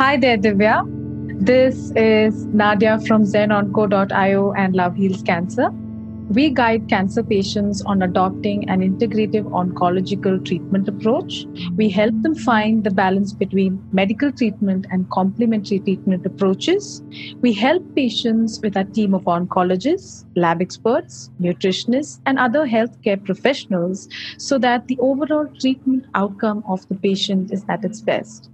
Hi there, Divya. This is Nadia from zenonco.io and Love Heals Cancer. We guide cancer patients on adopting an integrative oncological treatment approach. We help them find the balance between medical treatment and complementary treatment approaches. We help patients with a team of oncologists, lab experts, nutritionists, and other healthcare professionals so that the overall treatment outcome of the patient is at its best.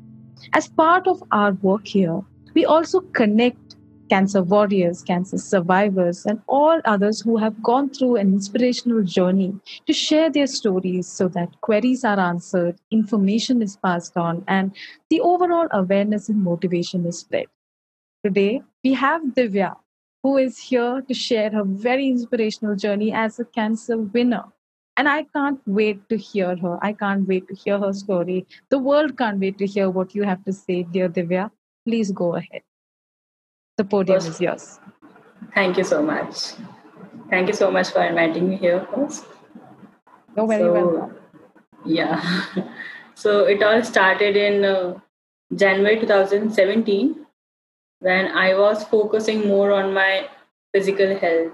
As part of our work here, we also connect cancer warriors, cancer survivors, and all others who have gone through an inspirational journey to share their stories so that queries are answered, information is passed on, and the overall awareness and motivation is spread. Today, we have Divya, who is here to share her very inspirational journey as a cancer winner. And I can't wait to hear her. I can't wait to hear her story. The world can't wait to hear what you have to say, dear Divya. Please go ahead. The podium first, is yours. Thank you so much. Thank you so much for inviting me here first. You're very so, welcome. Yeah. so it all started in uh, January 2017 when I was focusing more on my physical health.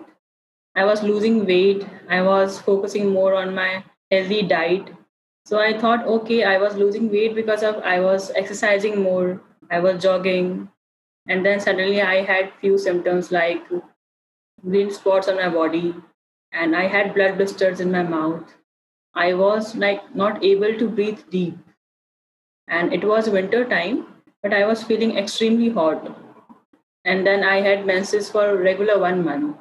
I was losing weight. I was focusing more on my healthy diet. So I thought, okay, I was losing weight because of I was exercising more. I was jogging and then suddenly i had few symptoms like green spots on my body and i had blood blisters in my mouth i was like not able to breathe deep and it was winter time but i was feeling extremely hot and then i had menses for regular one month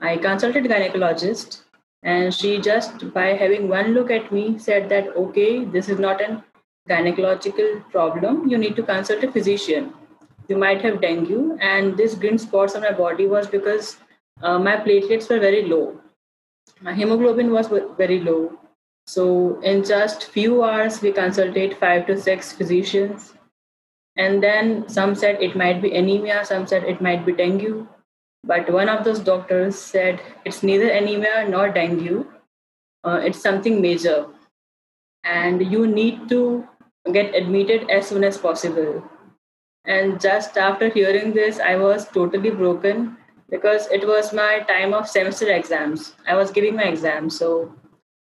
i consulted gynecologist and she just by having one look at me said that okay this is not a gynecological problem. You need to consult a physician. You might have dengue and this green spots on my body was because uh, my platelets were very low. My hemoglobin was very low. So in just few hours we consulted five to six physicians. And then some said it might be anemia some said it might be dengue but one of those doctors said it's neither anemia nor dengue uh, it's something major and you need to get admitted as soon as possible and just after hearing this, I was totally broken because it was my time of semester exams. I was giving my exams. So,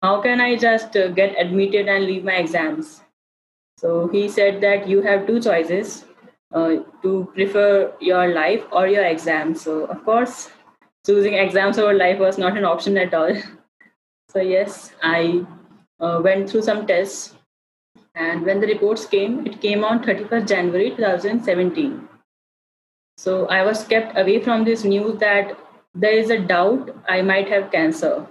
how can I just uh, get admitted and leave my exams? So, he said that you have two choices uh, to prefer your life or your exams. So, of course, choosing exams over life was not an option at all. so, yes, I uh, went through some tests and when the reports came, it came on 31st January 2017. So I was kept away from this news that there is a doubt I might have cancer.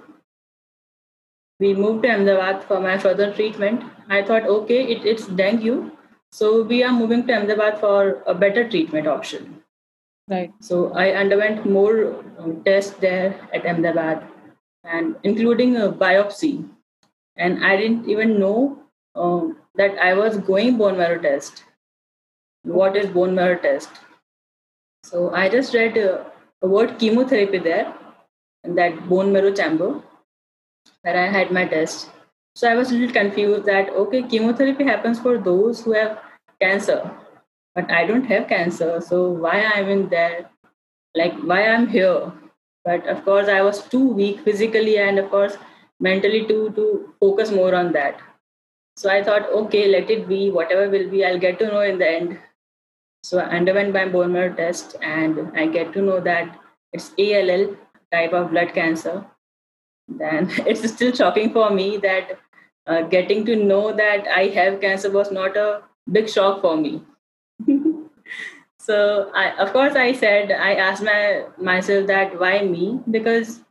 We moved to Ahmedabad for my further treatment. I thought, okay, it, it's dengue. So we are moving to Ahmedabad for a better treatment option. Right. So I underwent more um, tests there at Ahmedabad and including a biopsy. And I didn't even know um, that I was going bone marrow test. What is bone marrow test? So I just read uh, a word chemotherapy there in that bone marrow chamber where I had my test. So I was a little confused that okay, chemotherapy happens for those who have cancer, but I don't have cancer. So why I'm in there? Like why I'm here? But of course, I was too weak physically and of course mentally to to focus more on that. So I thought, okay, let it be, whatever will be, I'll get to know in the end. So I underwent my bone marrow test and I get to know that it's ALL type of blood cancer. Then it's still shocking for me that uh, getting to know that I have cancer was not a big shock for me. so I, of course I said I asked my myself that why me because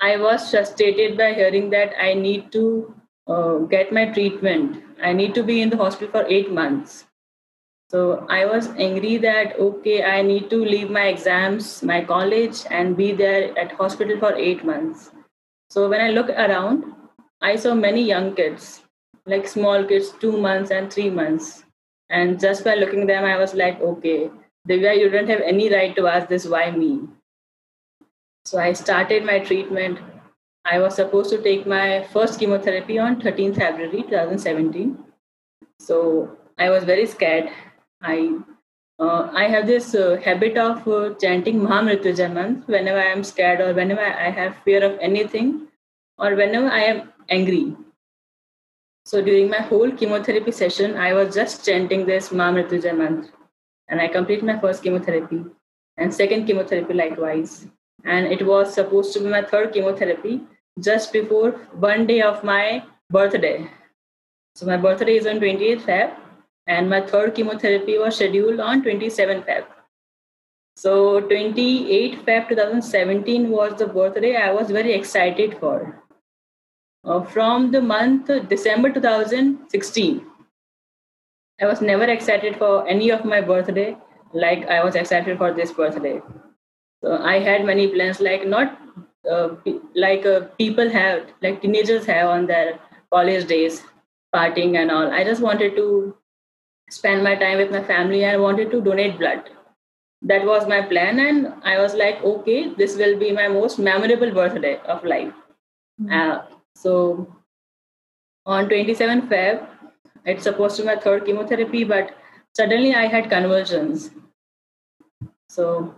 I was frustrated by hearing that I need to uh, get my treatment. I need to be in the hospital for eight months. So I was angry that, okay, I need to leave my exams, my college, and be there at hospital for eight months. So when I look around, I saw many young kids, like small kids, two months and three months. And just by looking them, I was like, okay, Divya, you don't have any right to ask this, why me? So I started my treatment I was supposed to take my first chemotherapy on 13th February 2017. So I was very scared I uh, I have this uh, habit of uh, chanting Mahamrityunjay mantra whenever I am scared or whenever I have fear of anything or whenever I am angry. So during my whole chemotherapy session, I was just chanting this Mahamrityunjay mantra, and I completed my first chemotherapy and second chemotherapy likewise. And it was supposed to be my third chemotherapy just before one day of my birthday. So my birthday is on 28th Feb, and my third chemotherapy was scheduled on 27th Feb. So 28 Feb 2017 was the birthday I was very excited for. Uh, from the month December 2016, I was never excited for any of my birthday like I was excited for this birthday. So I had many plans, like not uh, like uh, people have, like teenagers have on their college days, partying and all. I just wanted to spend my time with my family and wanted to donate blood. That was my plan, and I was like, okay, this will be my most memorable birthday of life. Mm-hmm. Uh, so on 27 Feb, it's supposed to be my third chemotherapy, but suddenly I had convulsions. So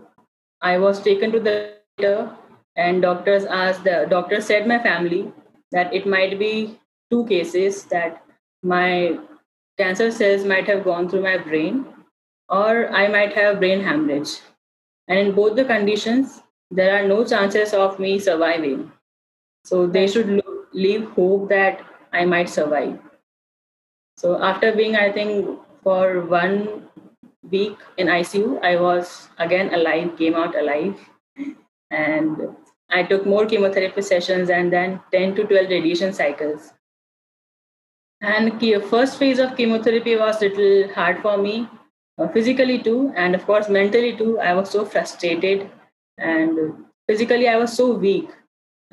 I was taken to the doctor, and doctors asked the doctor said my family that it might be two cases that my cancer cells might have gone through my brain or I might have brain hemorrhage. And in both the conditions, there are no chances of me surviving. So they should leave hope that I might survive. So after being, I think, for one week in ICU, I was again alive, came out alive. And I took more chemotherapy sessions and then 10 to 12 radiation cycles. And the first phase of chemotherapy was little hard for me, uh, physically too, and of course mentally too. I was so frustrated, and physically I was so weak.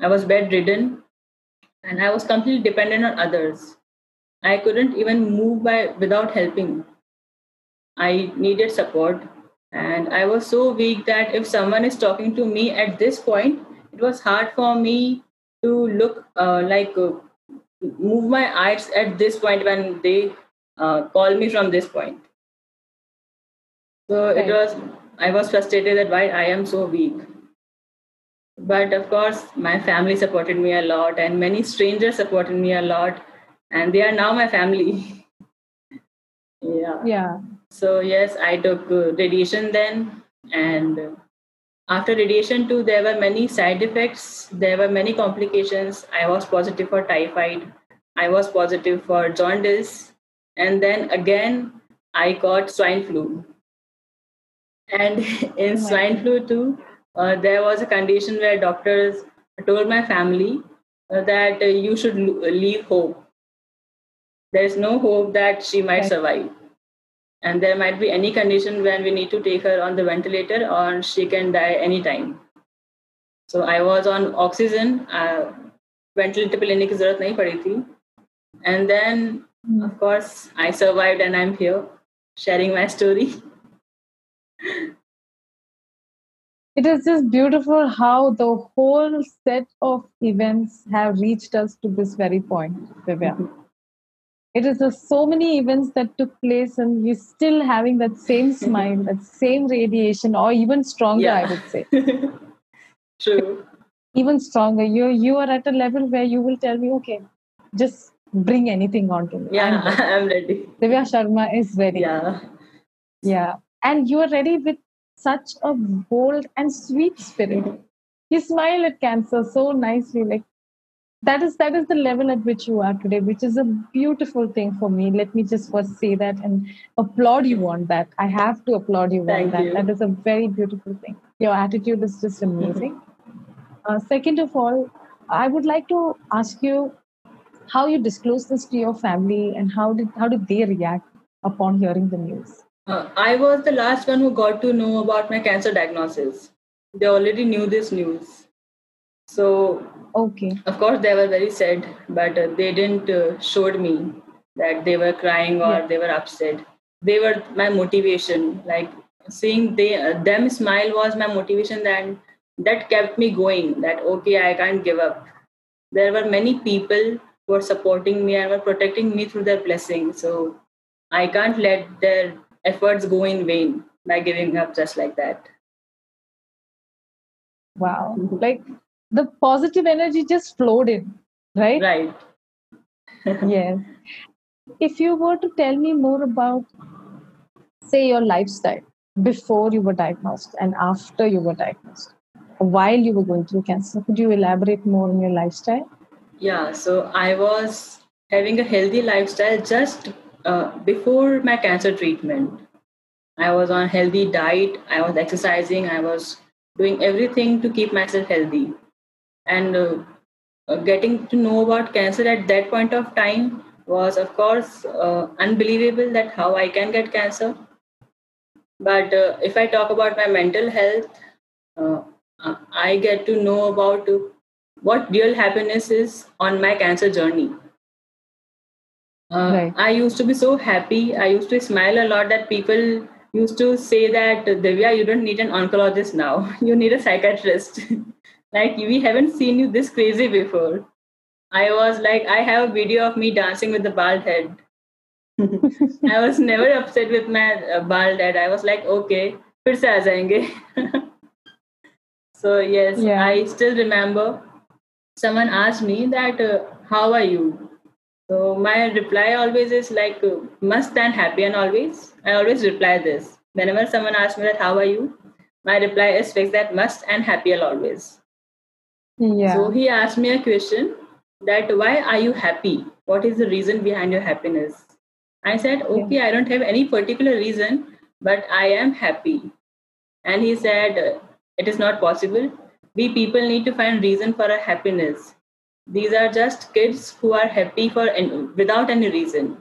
I was bedridden, and I was completely dependent on others. I couldn't even move by without helping. I needed support, and I was so weak that if someone is talking to me at this point, it was hard for me to look uh, like uh, move my eyes at this point when they uh, call me from this point. So right. it was I was frustrated that why I am so weak. But of course, my family supported me a lot, and many strangers supported me a lot, and they are now my family. yeah. Yeah. So yes, I took uh, radiation then, and after radiation too, there were many side effects. There were many complications. I was positive for typhoid. I was positive for jaundice, and then again I got swine flu. And in oh swine flu too, uh, there was a condition where doctors told my family uh, that uh, you should leave hope. There is no hope that she might survive. And there might be any condition when we need to take her on the ventilator or she can die anytime. So I was on oxygen. Uh, ventilator पे लेने की जरूरत नहीं पड़ी थी. And then, mm. of course, I survived and I'm here sharing my story. it is just beautiful how the whole set of events have reached us to this very point, Divya. Mm-hmm. It is just so many events that took place, and you're still having that same smile, that same radiation, or even stronger, yeah. I would say. True. Even stronger. You you are at a level where you will tell me, okay, just bring anything onto me. Yeah, I'm ready. I'm ready. Divya Sharma is ready. Yeah. Yeah. And you are ready with such a bold and sweet spirit. You smile at cancer so nicely. Like that is that is the level at which you are today, which is a beautiful thing for me. Let me just first say that and applaud you on that. I have to applaud you Thank on that. You. That is a very beautiful thing. Your attitude is just amazing. Uh, second of all, I would like to ask you how you disclosed this to your family and how did how did they react upon hearing the news uh, i was the last one who got to know about my cancer diagnosis. They already knew this news. So okay. of course they were very sad but uh, they didn't uh, showed me that they were crying or yeah. they were upset. They were my motivation. Like seeing they uh, them smile was my motivation and that kept me going that okay i can't give up. There were many people who were supporting me and were protecting me through their blessing. So I can't let their efforts go in vain by giving up just like that. Wow. Mm-hmm. Like the positive energy just flowed in, right? Right. yes. If you were to tell me more about, say, your lifestyle before you were diagnosed and after you were diagnosed, while you were going through cancer, could you elaborate more on your lifestyle? Yeah, so I was having a healthy lifestyle just uh, before my cancer treatment. I was on healthy diet, I was exercising, I was doing everything to keep myself healthy. And uh, uh, getting to know about cancer at that point of time was, of course, uh, unbelievable that how I can get cancer. But uh, if I talk about my mental health, I get to know about what real happiness is on my cancer journey. Uh, right. I used to be so happy. I used to smile a lot that people used to say that Divya, you don't need an oncologist now. You need a psychiatrist. like we haven't seen you this crazy before. I was like, I have a video of me dancing with the bald head. I was never upset with my uh, bald head. I was like, okay, फिर से आ जाएंगे. so yes, yeah. I still remember someone asked me that, uh, how are you? So my reply always is like uh, must and happy and always. I always reply this. Whenever someone asks me that how are you, my reply is fixed that must and happy and always. Yeah. So he asked me a question that why are you happy? What is the reason behind your happiness? I said, okay. I don't have any particular reason, but I am happy. And he said, it is not possible. We people need to find reason for our happiness these are just kids who are happy for and without any reason.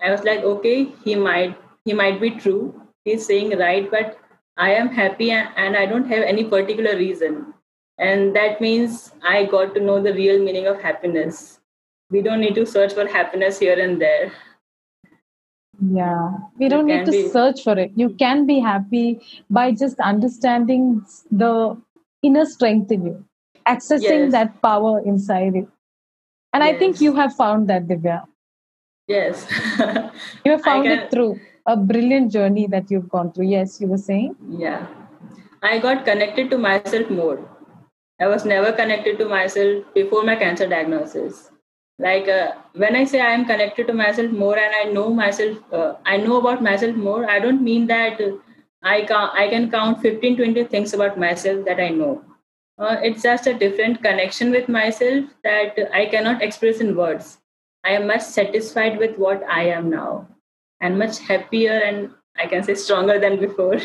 I was like okay he might he might be true. He's saying right but i am happy and, and i don't have any particular reason. And that means i got to know the real meaning of happiness. We don't need to search for happiness here and there. Yeah we don't need to be, search for it. You can be happy by just understanding the inner strength in you accessing yes. that power inside you. And yes. I think you have found that, Divya. Yes. you have found can... it through a brilliant journey that you've gone through. Yes, you were saying? Yeah. I got connected to myself more. I was never connected to myself before my cancer diagnosis. Like uh, when I say I am connected to myself more and I know myself, uh, I know about myself more, I don't mean that I can, I can count 15, 20 things about myself that I know uh, it's just a different connection with myself that I cannot express in words. I am much satisfied with what I am now and much happier and I can say stronger than before.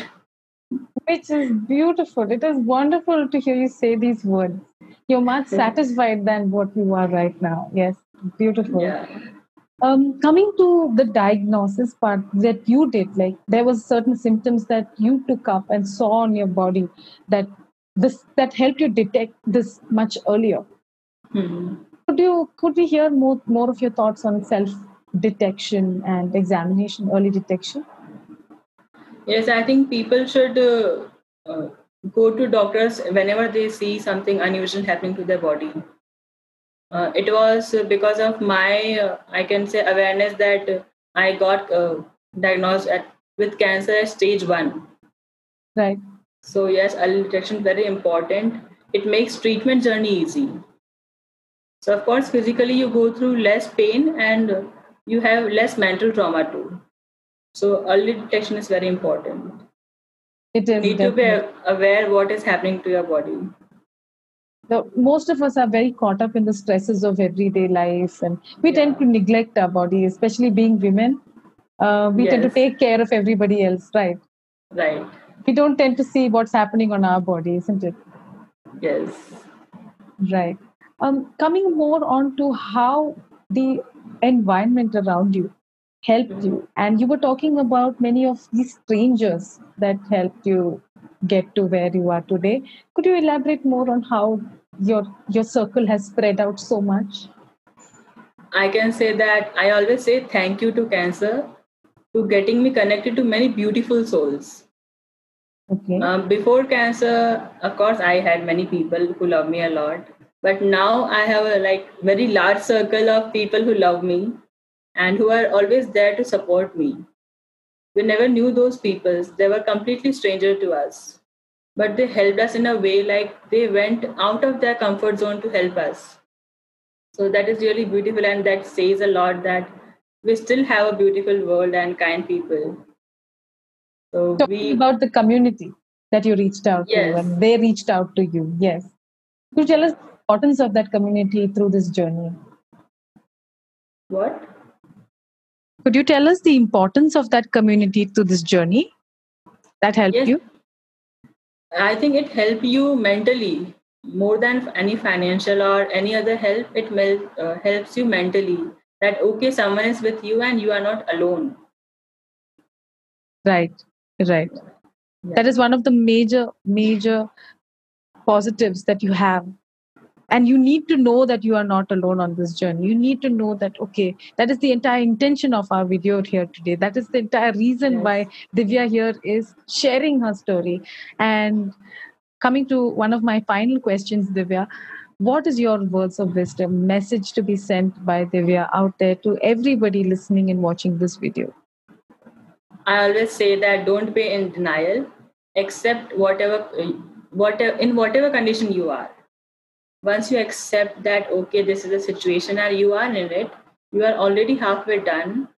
Which is beautiful. It is wonderful to hear you say these words. You're much satisfied than what you are right now. Yes, beautiful. Yeah. Um, coming to the diagnosis part that you did, like there was certain symptoms that you took up and saw on your body that this that helped you detect this much earlier. Mm-hmm. Could you could we hear more more of your thoughts on self detection and examination, early detection? Yes, I think people should uh, uh, go to doctors whenever they see something unusual happening to their body. Uh, it was because of my, uh, I can say, awareness that I got uh, diagnosed at, with cancer at stage one. Right. So yes, early detection is very important. It makes treatment journey easy. So of course, physically you go through less pain and you have less mental trauma too. So early detection is very important. It is. You need definitely. to be aware what is happening to your body. Most of us are very caught up in the stresses of everyday life, and we yeah. tend to neglect our body, especially being women. Uh, we yes. tend to take care of everybody else, right? Right we don't tend to see what's happening on our body, isn't it? Yes. Right. Um, coming more on to how the environment around you helped you, and you were talking about many of these strangers that helped you get to where you are today. Could you elaborate more on how your your circle has spread out so much? I can say that I always say thank you to cancer to getting me connected to many beautiful souls Okay. Um, before cancer, of course, I had many people who love me a lot. But now I have a like very large circle of people who love me and who are always there to support me. we never knew those people they were completely stranger to us but they helped us in a way like they went out of their comfort zone to help us so that is really beautiful and that says a lot that we still have a beautiful world and kind people so Talking we about the community that you reached out yes. to and they reached out to you yes could you tell us the importance of that community through this journey what could you tell us the importance of that community through this journey that helped yes. you? I think it helped you mentally more than any financial or any other help. It uh, helps you mentally that, okay, someone is with you and you are not alone. Right, right. Yeah. That is one of the major, major positives that you have and you need to know that you are not alone on this journey you need to know that okay that is the entire intention of our video here today that is the entire reason yes. why divya here is sharing her story and coming to one of my final questions divya what is your words of wisdom message to be sent by divya out there to everybody listening and watching this video i always say that don't be in denial. Accept whatever whatever in whatever condition you are. Once you accept that okay this is a situation and you are in it you are already halfway done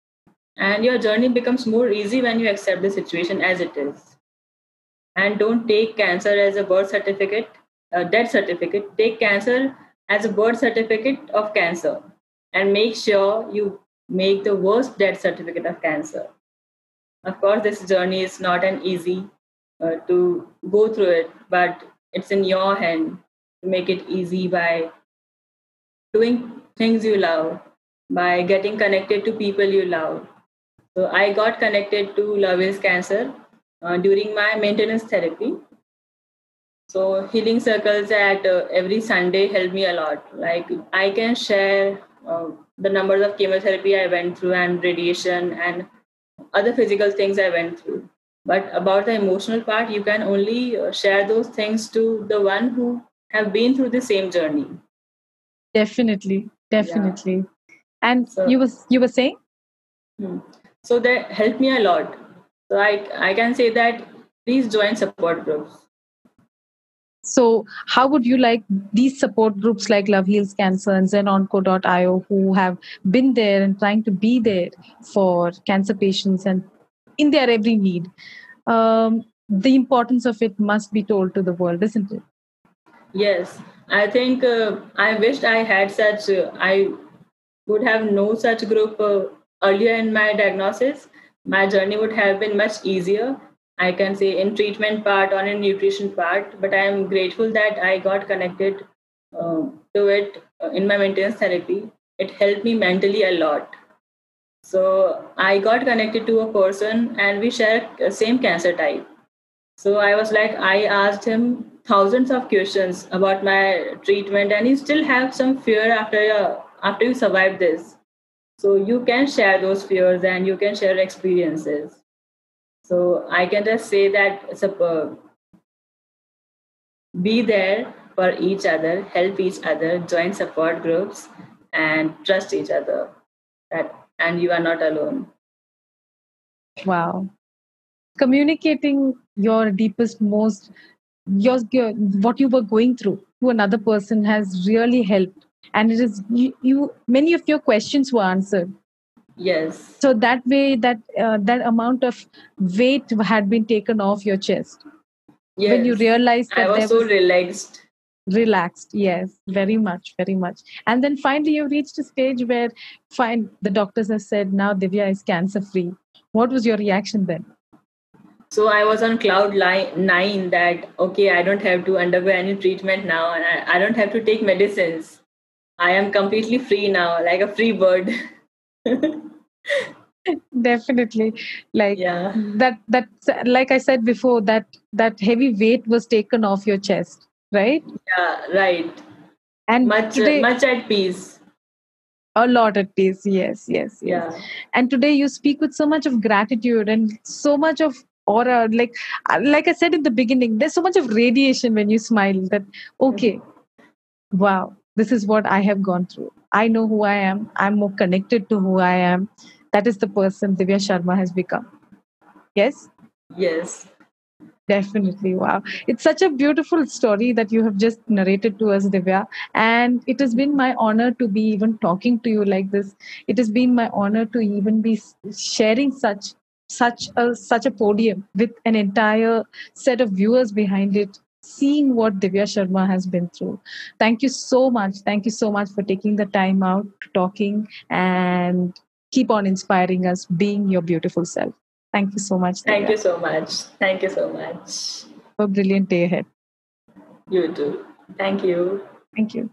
and your journey becomes more easy when you accept the situation as it is. And don't take cancer as a birth certificate a death certificate. Take cancer as a birth certificate of cancer and make sure you make the worst death certificate of cancer of course this journey is not an easy uh, to go through it but it's in your hand to make it easy by doing things you love, by getting connected to people you love. So I got connected to Love Heals Cancer uh, during my maintenance therapy. So healing circles at uh, every Sunday help me a lot. Like I can share uh, the numbers of chemotherapy I went through and radiation and other physical things I went through. But about the emotional part, you can only uh, share those things to the one who have been through the same journey definitely definitely yeah. and so, you was you were saying hmm. so that helped me a lot so i i can say that please join support groups so how would you like these support groups like love heals cancer and zenonco.io who have been there and trying to be there for cancer patients and in their every need um, the importance of it must be told to the world isn't it Yes, I think uh, I wished I had such. Uh, I would have no such group uh, earlier in my diagnosis. My journey would have been much easier. I can say in treatment part or in nutrition part, but I am grateful that I got connected uh, to it uh, in my maintenance therapy. It helped me mentally a lot. So I got connected to a person, and we share same cancer type. So I was like, I asked him thousands of questions about my treatment and you still have some fear after uh, after you survive this so you can share those fears and you can share experiences so i can just say that it's a uh, be there for each other help each other join support groups and trust each other that and you are not alone. Wow. Communicating your deepest most your, your what you were going through to another person has really helped. And it is you, you many of your questions were answered yes. So that way that uh, that amount of weight had been taken off your chest. Yes. when you realized that i was so relaxed. Relaxed yes. Very much very much. And then finally you reached a stage where fine the doctors have said now divya is cancer free what was your reaction then? So i was on cloud nine that okay i don't have to undergo any treatment now and I, I don't have to take medicines. I am completely free now like a free bird definitely. Like yeah. that that like i said before that that heavy weight was taken off your chest right? Yeah right. And much today, much at peace. A lot at peace. Yes yes yes. Yeah. And today you speak with so much of gratitude and so much of uh, like uh, like i said in the beginning there's so much of radiation when you smile that okay wow this is what i have gone through i know who i am i'm more connected to who i am that is the person divya sharma has become Yes? Yes. Definitely. Wow. It's such a beautiful story that you have just narrated to us, Divya. And it has been my honor to be even talking to you like this. It has been my honor to even be sharing such such a such a podium with an entire set of viewers behind it seeing what Divya Sharma has been through. Thank you so much. Thank you so much for taking the time out, talking, and keep on inspiring us, being your beautiful self. Thank you so much. Thank you so much. Thank you so much. Have a brilliant day ahead. You too. Thank you. Thank you.